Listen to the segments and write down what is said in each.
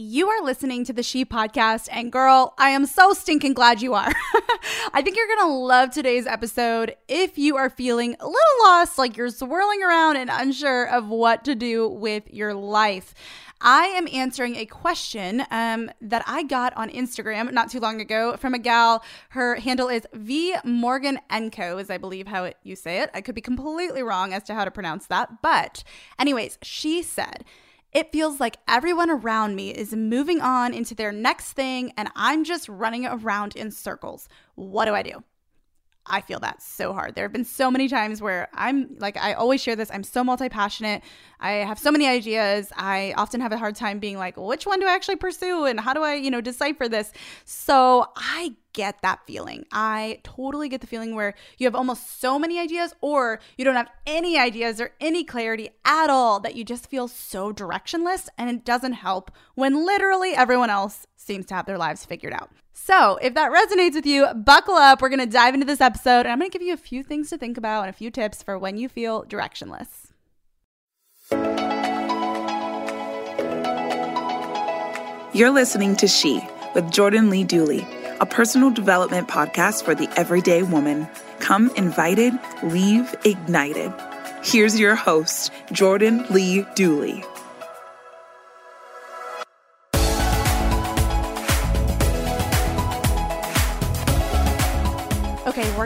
You are listening to the She Podcast, and girl, I am so stinking glad you are. I think you're gonna love today's episode if you are feeling a little lost, like you're swirling around and unsure of what to do with your life. I am answering a question um, that I got on Instagram not too long ago from a gal. Her handle is V Morgan Enco, is I believe how it, you say it. I could be completely wrong as to how to pronounce that, but anyways, she said. It feels like everyone around me is moving on into their next thing, and I'm just running around in circles. What do I do? I feel that so hard. There have been so many times where I'm like, I always share this. I'm so multi passionate. I have so many ideas. I often have a hard time being like, which one do I actually pursue and how do I, you know, decipher this? So I get that feeling. I totally get the feeling where you have almost so many ideas or you don't have any ideas or any clarity at all that you just feel so directionless and it doesn't help when literally everyone else seems to have their lives figured out. So, if that resonates with you, buckle up. We're going to dive into this episode and I'm going to give you a few things to think about and a few tips for when you feel directionless. You're listening to She with Jordan Lee Dooley, a personal development podcast for the everyday woman. Come invited, leave ignited. Here's your host, Jordan Lee Dooley.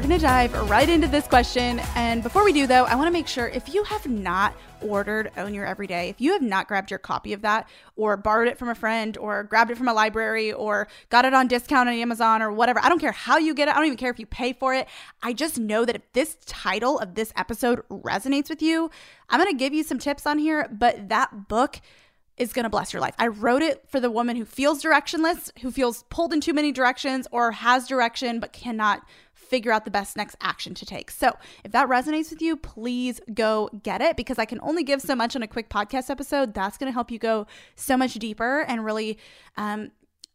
We're gonna dive right into this question. And before we do, though, I wanna make sure if you have not ordered Own Your Everyday, if you have not grabbed your copy of that, or borrowed it from a friend, or grabbed it from a library, or got it on discount on Amazon, or whatever, I don't care how you get it. I don't even care if you pay for it. I just know that if this title of this episode resonates with you, I'm gonna give you some tips on here, but that book is going to bless your life. I wrote it for the woman who feels directionless, who feels pulled in too many directions, or has direction but cannot figure out the best next action to take. So, if that resonates with you, please go get it because I can only give so much on a quick podcast episode. That's going to help you go so much deeper and really um,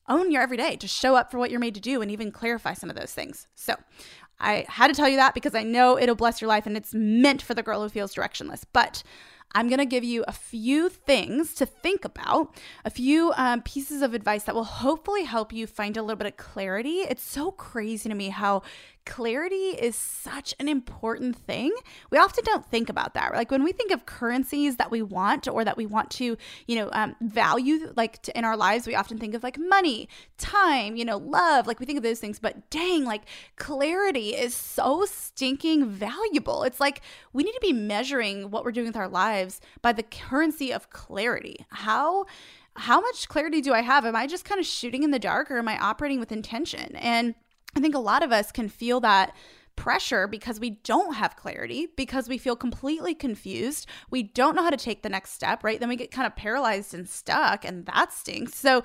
own your everyday. Just show up for what you're made to do and even clarify some of those things. So, I had to tell you that because I know it'll bless your life and it's meant for the girl who feels directionless. But I'm going to give you a few things to think about, a few um, pieces of advice that will hopefully help you find a little bit of clarity. It's so crazy to me how clarity is such an important thing. We often don't think about that. Like when we think of currencies that we want or that we want to, you know, um, value like to, in our lives, we often think of like money, time, you know, love. Like we think of those things. But dang, like clarity is so stinking valuable. It's like we need to be measuring what we're doing with our lives by the currency of clarity. How how much clarity do I have? Am I just kind of shooting in the dark or am I operating with intention? And I think a lot of us can feel that pressure because we don't have clarity, because we feel completely confused. We don't know how to take the next step, right? Then we get kind of paralyzed and stuck, and that stinks. So,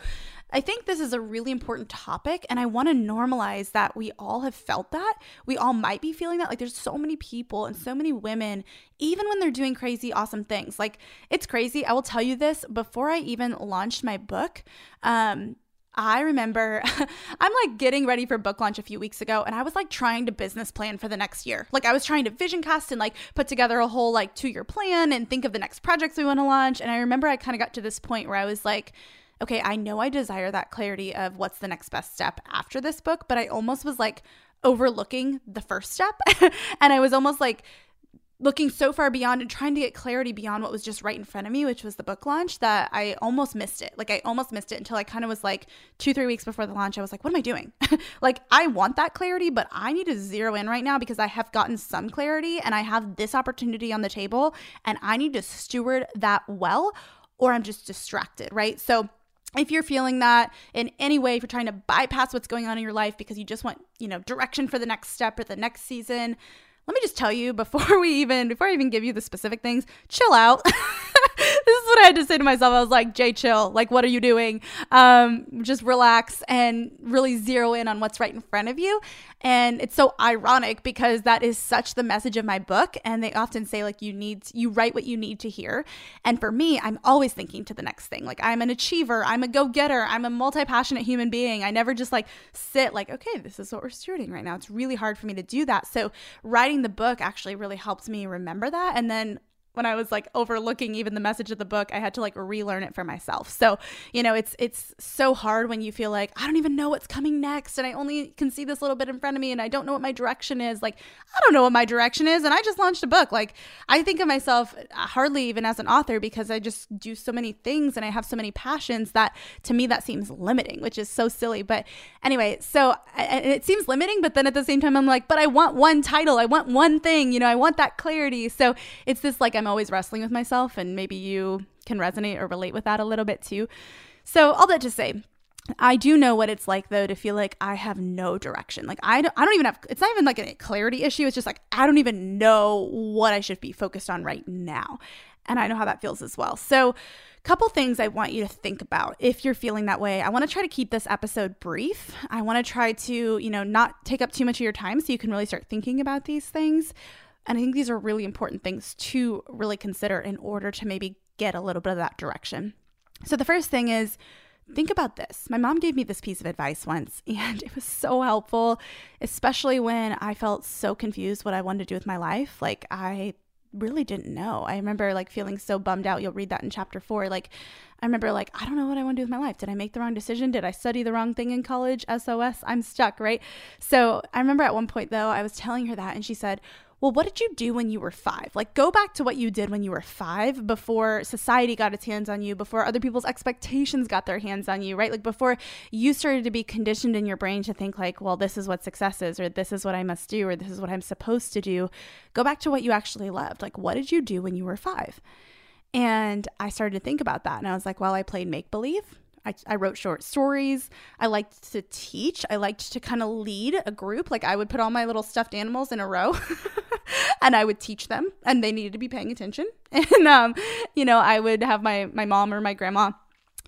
I think this is a really important topic, and I want to normalize that we all have felt that. We all might be feeling that. Like, there's so many people and so many women, even when they're doing crazy, awesome things. Like, it's crazy. I will tell you this before I even launched my book. Um, I remember I'm like getting ready for book launch a few weeks ago and I was like trying to business plan for the next year. Like I was trying to vision cast and like put together a whole like 2-year plan and think of the next projects we want to launch and I remember I kind of got to this point where I was like okay, I know I desire that clarity of what's the next best step after this book, but I almost was like overlooking the first step and I was almost like looking so far beyond and trying to get clarity beyond what was just right in front of me, which was the book launch, that I almost missed it. Like, I almost missed it until I kind of was like two, three weeks before the launch. I was like, what am I doing? like, I want that clarity, but I need to zero in right now because I have gotten some clarity and I have this opportunity on the table and I need to steward that well or I'm just distracted, right? So, if you're feeling that in any way if you're trying to bypass what's going on in your life because you just want you know direction for the next step or the next season let me just tell you before we even before I even give you the specific things, chill out. this is what I had to say to myself. I was like, Jay, chill. Like, what are you doing? Um, just relax and really zero in on what's right in front of you. And it's so ironic because that is such the message of my book. And they often say, like, you need, you write what you need to hear. And for me, I'm always thinking to the next thing. Like, I'm an achiever, I'm a go getter, I'm a multi passionate human being. I never just like sit, like, okay, this is what we're stewarding right now. It's really hard for me to do that. So, writing the book actually really helped me remember that. And then when I was like overlooking even the message of the book, I had to like relearn it for myself. So, you know, it's it's so hard when you feel like I don't even know what's coming next and I only can see this little bit in front of me and I don't know what my direction is. Like, I don't know what my direction is and I just launched a book. Like, I think of myself uh, hardly even as an author because I just do so many things and I have so many passions that to me that seems limiting, which is so silly. But anyway, so it seems limiting, but then at the same time I'm like, but I want one title. I want one thing, you know, I want that clarity. So, it's this like I'm always wrestling with myself, and maybe you can resonate or relate with that a little bit too. So, all that to say, I do know what it's like though to feel like I have no direction. Like I don't, I don't even have it's not even like a clarity issue. It's just like I don't even know what I should be focused on right now. And I know how that feels as well. So, a couple things I want you to think about if you're feeling that way. I want to try to keep this episode brief. I want to try to, you know, not take up too much of your time so you can really start thinking about these things. And I think these are really important things to really consider in order to maybe get a little bit of that direction. So, the first thing is think about this. My mom gave me this piece of advice once, and it was so helpful, especially when I felt so confused what I wanted to do with my life. Like, I really didn't know. I remember like feeling so bummed out. You'll read that in chapter four. Like, I remember like, I don't know what I want to do with my life. Did I make the wrong decision? Did I study the wrong thing in college? SOS, I'm stuck, right? So I remember at one point though, I was telling her that, and she said, well, what did you do when you were five? Like, go back to what you did when you were five before society got its hands on you, before other people's expectations got their hands on you, right? Like, before you started to be conditioned in your brain to think, like, well, this is what success is, or this is what I must do, or this is what I'm supposed to do. Go back to what you actually loved. Like, what did you do when you were five? And I started to think about that. And I was like, well, I played make believe. I, I wrote short stories. I liked to teach. I liked to kind of lead a group. Like I would put all my little stuffed animals in a row and I would teach them and they needed to be paying attention. And, um, you know, I would have my, my mom or my grandma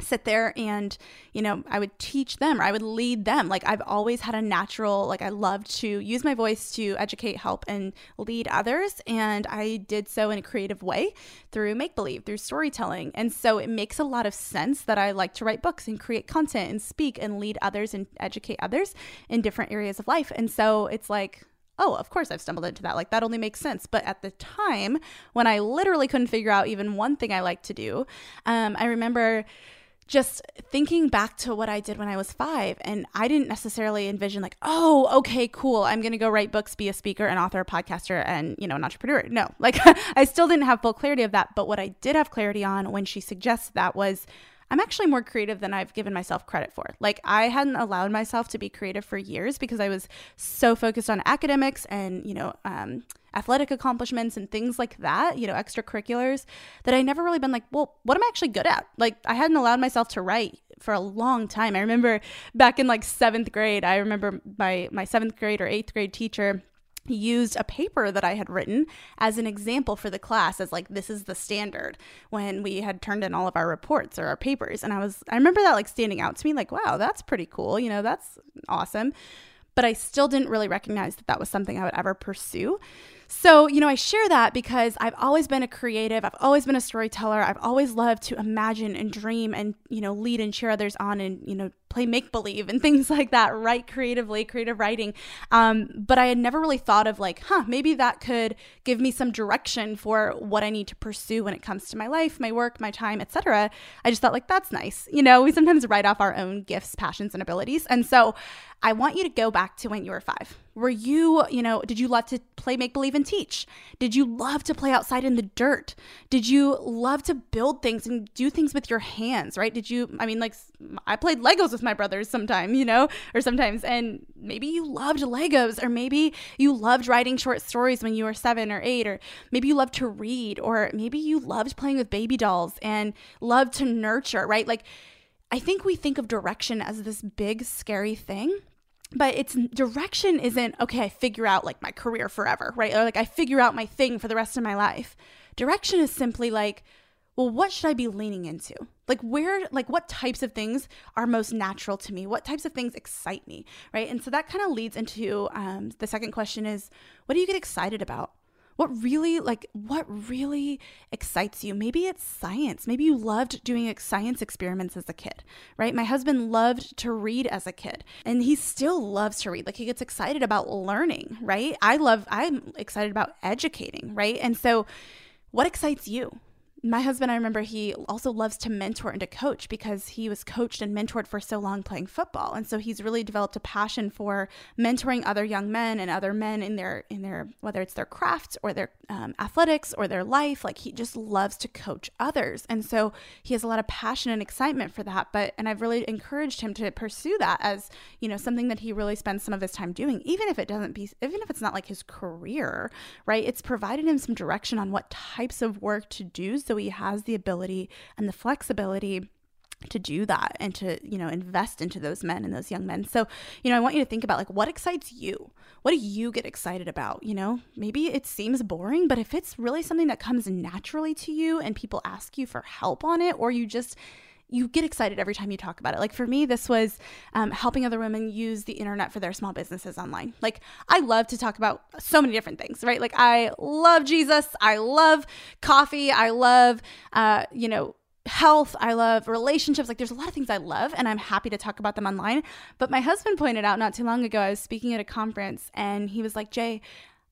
sit there and you know i would teach them or i would lead them like i've always had a natural like i loved to use my voice to educate help and lead others and i did so in a creative way through make believe through storytelling and so it makes a lot of sense that i like to write books and create content and speak and lead others and educate others in different areas of life and so it's like oh, of course I've stumbled into that. Like that only makes sense. But at the time when I literally couldn't figure out even one thing I like to do, um, I remember just thinking back to what I did when I was five, and I didn't necessarily envision like, oh, okay, cool, I'm gonna go write books, be a speaker, an author, a podcaster, and you know, an entrepreneur. No, like I still didn't have full clarity of that. But what I did have clarity on when she suggested that was I'm actually more creative than I've given myself credit for. Like, I hadn't allowed myself to be creative for years because I was so focused on academics and, you know, um, athletic accomplishments and things like that, you know, extracurriculars, that I never really been like, well, what am I actually good at? Like, I hadn't allowed myself to write for a long time. I remember back in like seventh grade, I remember my, my seventh grade or eighth grade teacher used a paper that I had written as an example for the class as like this is the standard when we had turned in all of our reports or our papers. And I was I remember that like standing out to me like wow that's pretty cool you know that's awesome. But I still didn't really recognize that that was something I would ever pursue. So, you know, I share that because I've always been a creative, I've always been a storyteller, I've always loved to imagine and dream and, you know, lead and cheer others on and, you know, play make believe and things like that, write creatively, creative writing. Um, but I had never really thought of like, huh, maybe that could give me some direction for what I need to pursue when it comes to my life, my work, my time, etc. I just thought like that's nice. You know, we sometimes write off our own gifts, passions, and abilities. And so I want you to go back to when you were five. Were you, you know, did you love to play make believe and teach? Did you love to play outside in the dirt? Did you love to build things and do things with your hands, right? Did you, I mean, like, I played Legos with my brothers sometimes, you know, or sometimes, and maybe you loved Legos, or maybe you loved writing short stories when you were seven or eight, or maybe you loved to read, or maybe you loved playing with baby dolls and loved to nurture, right? Like, I think we think of direction as this big, scary thing but it's direction isn't okay i figure out like my career forever right? Or like i figure out my thing for the rest of my life. Direction is simply like well what should i be leaning into? Like where like what types of things are most natural to me? What types of things excite me right? And so that kind of leads into um, the second question is what do you get excited about what really like what really excites you? Maybe it's science. Maybe you loved doing science experiments as a kid right? My husband loved to read as a kid and he still loves to read. Like he gets excited about learning right? I love i'm excited about educating right? And so what excites you my husband, I remember he also loves to mentor and to coach because he was coached and mentored for so long playing football. And so he's really developed a passion for mentoring other young men and other men in their, in their, whether it's their craft or their um, athletics or their life. Like he just loves to coach others. And so he has a lot of passion and excitement for that. But, and I've really encouraged him to pursue that as, you know, something that he really spends some of his time doing, even if it doesn't be, even if it's not like his career, right? It's provided him some direction on what types of work to do. So he has the ability and the flexibility to do that and to you know invest into those men and those young men. So you know i want you to think about like what excites you? What do you get excited about? You know maybe it seems boring but if it's really something that comes naturally to you and people ask you for help on it or you just you get excited every time you talk about it. Like for me, this was um, helping other women use the internet for their small businesses online. Like I love to talk about so many different things, right? Like I love Jesus, I love coffee, I love, uh, you know, health, I love relationships. Like there's a lot of things I love and I'm happy to talk about them online. But my husband pointed out not too long ago, I was speaking at a conference and he was like, Jay,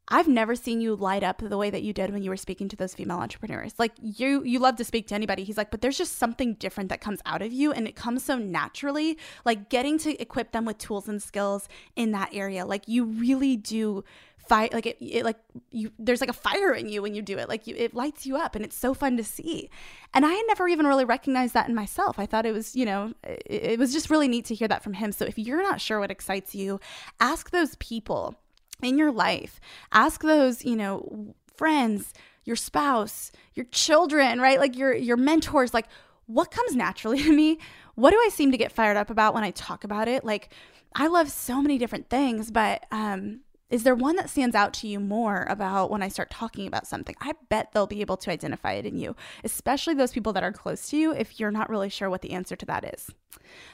I've never seen you light up the way that you did when you were speaking to those female entrepreneurs. Like you you love to speak to anybody. He's like, but there's just something different that comes out of you and it comes so naturally. Like getting to equip them with tools and skills in that area. Like you really do fight like it, it like you there's like a fire in you when you do it. Like you it lights you up and it's so fun to see. And I had never even really recognized that in myself. I thought it was, you know, it, it was just really neat to hear that from him. So if you're not sure what excites you, ask those people in your life. Ask those, you know, friends, your spouse, your children, right? Like your your mentors, like what comes naturally to me? What do I seem to get fired up about when I talk about it? Like I love so many different things, but um is there one that stands out to you more about when I start talking about something? I bet they'll be able to identify it in you, especially those people that are close to you if you're not really sure what the answer to that is.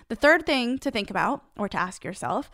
The third thing to think about or to ask yourself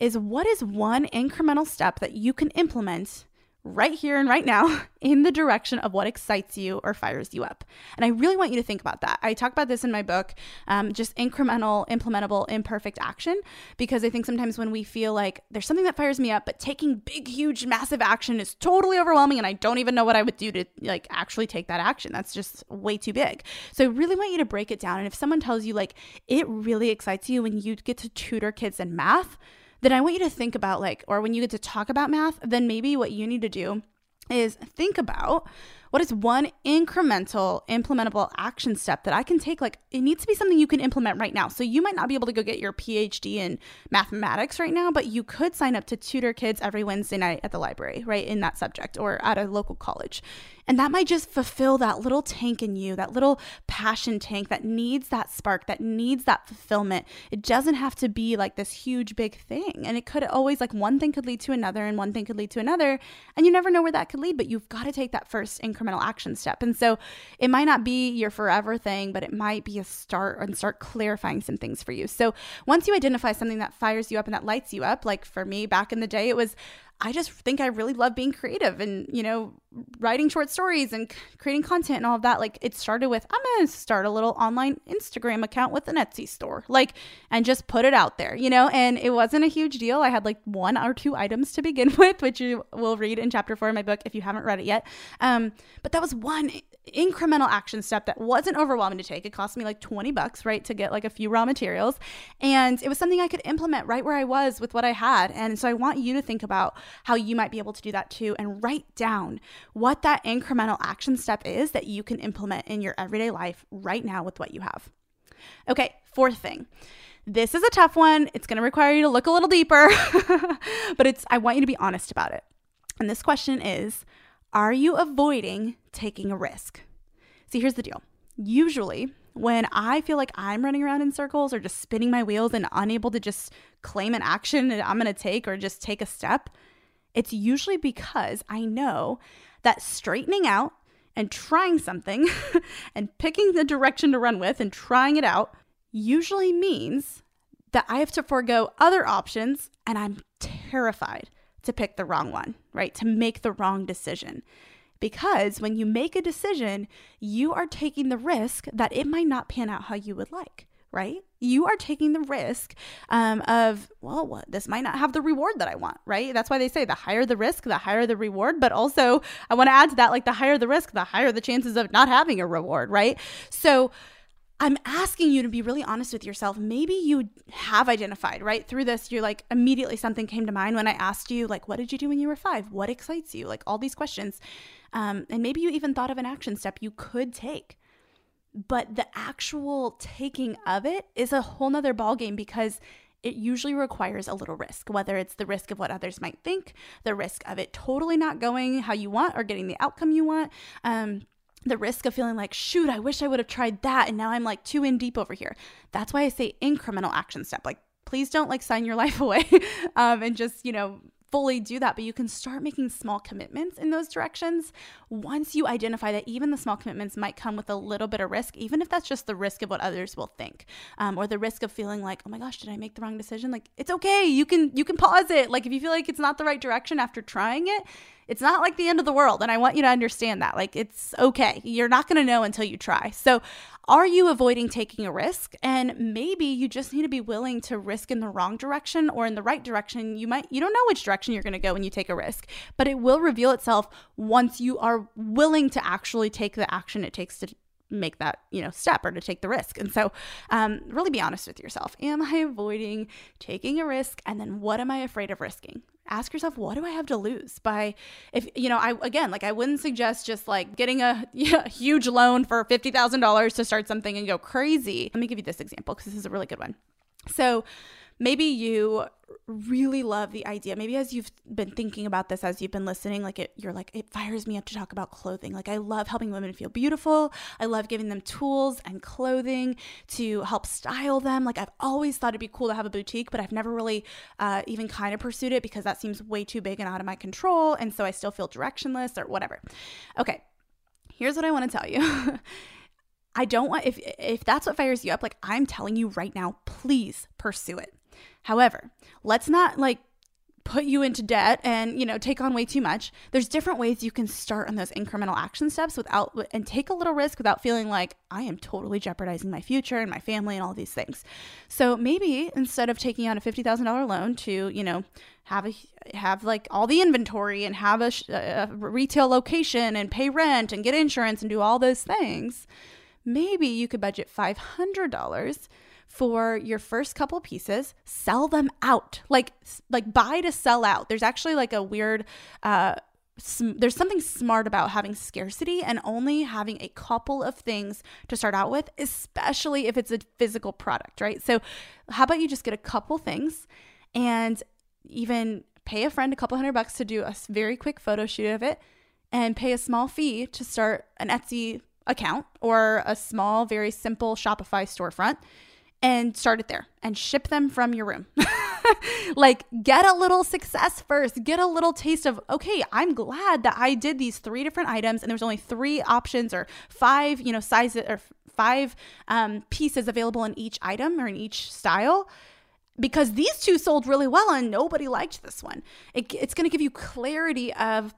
is what is one incremental step that you can implement right here and right now in the direction of what excites you or fires you up. And I really want you to think about that. I talk about this in my book, um, just incremental, implementable, imperfect action, because I think sometimes when we feel like there's something that fires me up, but taking big, huge, massive action is totally overwhelming and I don't even know what I would do to like actually take that action. That's just way too big. So I really want you to break it down. And if someone tells you like it really excites you when you get to tutor kids in math, then I want you to think about like, or when you get to talk about math, then maybe what you need to do is think about what is one incremental implementable action step that I can take? Like, it needs to be something you can implement right now. So, you might not be able to go get your PhD in mathematics right now, but you could sign up to tutor kids every Wednesday night at the library, right, in that subject or at a local college. And that might just fulfill that little tank in you, that little passion tank that needs that spark, that needs that fulfillment. It doesn't have to be like this huge, big thing. And it could always, like, one thing could lead to another, and one thing could lead to another. And you never know where that could lead, but you've got to take that first incremental action step. And so it might not be your forever thing, but it might be a start and start clarifying some things for you. So once you identify something that fires you up and that lights you up, like for me back in the day, it was I just think I really love being creative and, you know, writing short stories and creating content and all of that. Like it started with, I'm going to start a little online Instagram account with an Etsy store, like, and just put it out there, you know? And it wasn't a huge deal. I had like one or two items to begin with, which you will read in chapter four of my book if you haven't read it yet. Um, but that was one incremental action step that wasn't overwhelming to take. It cost me like 20 bucks, right, to get like a few raw materials. And it was something I could implement right where I was with what I had. And so I want you to think about how you might be able to do that too and write down what that incremental action step is that you can implement in your everyday life right now with what you have. Okay, fourth thing. This is a tough one. It's going to require you to look a little deeper, but it's I want you to be honest about it. And this question is are you avoiding taking a risk? See, here's the deal. Usually, when I feel like I'm running around in circles or just spinning my wheels and unable to just claim an action that I'm going to take or just take a step, it's usually because I know that straightening out and trying something and picking the direction to run with and trying it out usually means that I have to forego other options and I'm terrified to pick the wrong one, right? To make the wrong decision. Because when you make a decision, you are taking the risk that it might not pan out how you would like, right? You are taking the risk um, of, well, what, this might not have the reward that I want, right? That's why they say the higher the risk, the higher the reward. But also, I want to add to that, like the higher the risk, the higher the chances of not having a reward, right? So, I'm asking you to be really honest with yourself. Maybe you have identified, right? Through this, you're like, immediately something came to mind when I asked you, like, what did you do when you were five? What excites you? Like, all these questions. Um, and maybe you even thought of an action step you could take. But the actual taking of it is a whole nother ballgame because it usually requires a little risk, whether it's the risk of what others might think, the risk of it totally not going how you want or getting the outcome you want. Um, the risk of feeling like, shoot, I wish I would have tried that. And now I'm like too in deep over here. That's why I say incremental action step. Like, please don't like sign your life away um, and just, you know, fully do that, but you can start making small commitments in those directions once you identify that even the small commitments might come with a little bit of risk, even if that's just the risk of what others will think, um, or the risk of feeling like, oh my gosh, did I make the wrong decision? Like it's okay, you can you can pause it. Like if you feel like it's not the right direction after trying it, it's not like the end of the world. And I want you to understand that. Like, it's okay. You're not going to know until you try. So, are you avoiding taking a risk? And maybe you just need to be willing to risk in the wrong direction or in the right direction. You might, you don't know which direction you're going to go when you take a risk, but it will reveal itself once you are willing to actually take the action it takes to make that you know step or to take the risk and so um, really be honest with yourself am i avoiding taking a risk and then what am i afraid of risking ask yourself what do i have to lose? By if you know i again like i wouldn't suggest just like getting a huge loan for $50000 to start something and go crazy. Let me give you this example because this is a really good one. So maybe you really love the idea. Maybe as you've been thinking about this, as you've been listening, like it, you're like, it fires me up to talk about clothing. Like, I love helping women feel beautiful. I love giving them tools and clothing to help style them. Like, I've always thought it'd be cool to have a boutique, but I've never really uh, even kind of pursued it because that seems way too big and out of my control. And so I still feel directionless or whatever. Okay, here's what I want to tell you. I don't want if if that's what fires you up like I'm telling you right now please pursue it However, let's not like put you into debt and you know take on way too much. There's different ways you can start on those incremental action steps without and take a little risk without feeling like i am totally jeopardizing my future and my family and all these things. So maybe instead of taking out a $50000 loan to you know have a have like all the inventory and have a, a retail location and pay rent and get insurance and do all those things maybe you could budget $500 for your first couple pieces, sell them out. Like like buy to sell out. There's actually like a weird uh there's something smart about having scarcity and only having a couple of things to start out with, especially if it's a physical product, right? So, how about you just get a couple things and even pay a friend a couple hundred bucks to do a very quick photo shoot of it and pay a small fee to start an Etsy account or a small, very simple Shopify storefront and start it there and ship them from your room. like get a little success first. Get a little taste of, okay, I'm glad that I did these three different items and there was only three options or five, you know, sizes or five um, pieces available in each item or in each style. because these two sold really well and nobody liked this one. It, it's going to give you clarity of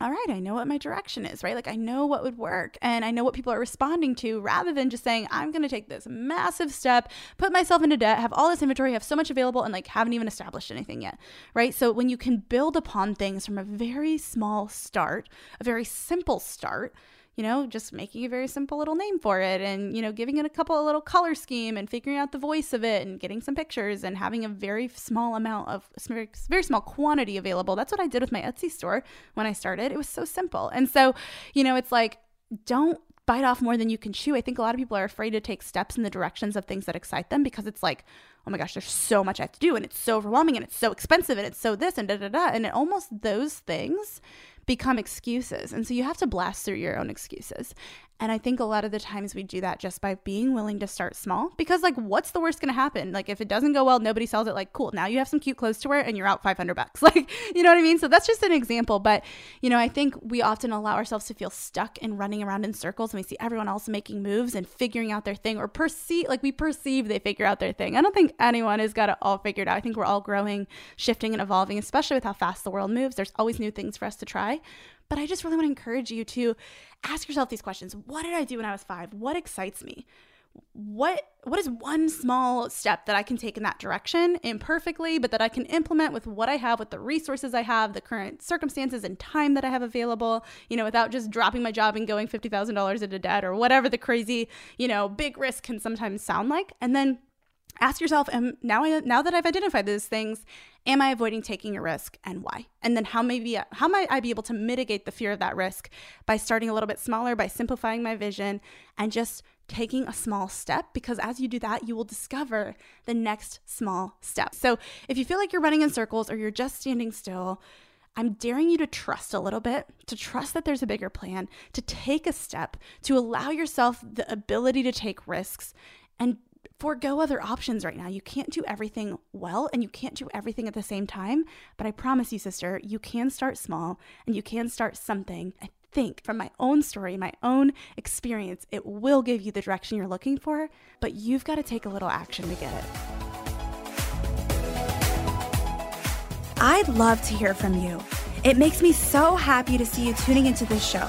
all right, I know what my direction is, right? Like I know what would work and I know what people are responding to rather than just saying, I'm going to take this massive step, put myself into debt, have all this inventory, have so much available, and like haven't even established anything yet, right? So when you can build upon things from a very small start, a very simple start, you know, just making a very simple little name for it and, you know, giving it a couple of little color scheme and figuring out the voice of it and getting some pictures and having a very small amount of very, very small quantity available. That's what I did with my Etsy store when I started. It was so simple. And so, you know, it's like, don't bite off more than you can chew. I think a lot of people are afraid to take steps in the directions of things that excite them because it's like, oh my gosh, there's so much I have to do and it's so overwhelming and it's so expensive and it's so this and da da da. And it almost those things become excuses. And so you have to blast through your own excuses. And I think a lot of the times we do that just by being willing to start small because, like, what's the worst going to happen? Like, if it doesn't go well, nobody sells it. Like, cool, now you have some cute clothes to wear and you're out 500 bucks. Like, you know what I mean? So that's just an example. But, you know, I think we often allow ourselves to feel stuck in running around in circles and we see everyone else making moves and figuring out their thing or perceive, like, we perceive they figure out their thing. I don't think anyone has got it all figured out. I think we're all growing, shifting, and evolving, especially with how fast the world moves. There's always new things for us to try. But I just really want to encourage you to ask yourself these questions. What did I do when I was 5? What excites me? What what is one small step that I can take in that direction imperfectly, but that I can implement with what I have, with the resources I have, the current circumstances and time that I have available, you know, without just dropping my job and going $50,000 into debt or whatever the crazy, you know, big risk can sometimes sound like. And then ask yourself am now I, now that I've identified those things am I avoiding taking a risk and why? And then how maybe how might I be able to mitigate the fear of that risk by starting a little bit smaller by simplifying my vision and just taking a small step? Because as you do that you will discover the next small step. So if you feel like you're running in circles or you're just standing still I'm daring you to trust a little bit, to trust that there's a bigger plan, to take a step, to allow yourself the ability to take risks and forego other options right now. You can't do everything well and you can't do everything at the same time. But I promise you, sister, you can start small and you can start something. I think from my own story, my own experience, it will give you the direction you're looking for, but you've got to take a little action to get it. I'd love to hear from you. It makes me so happy to see you tuning into this show.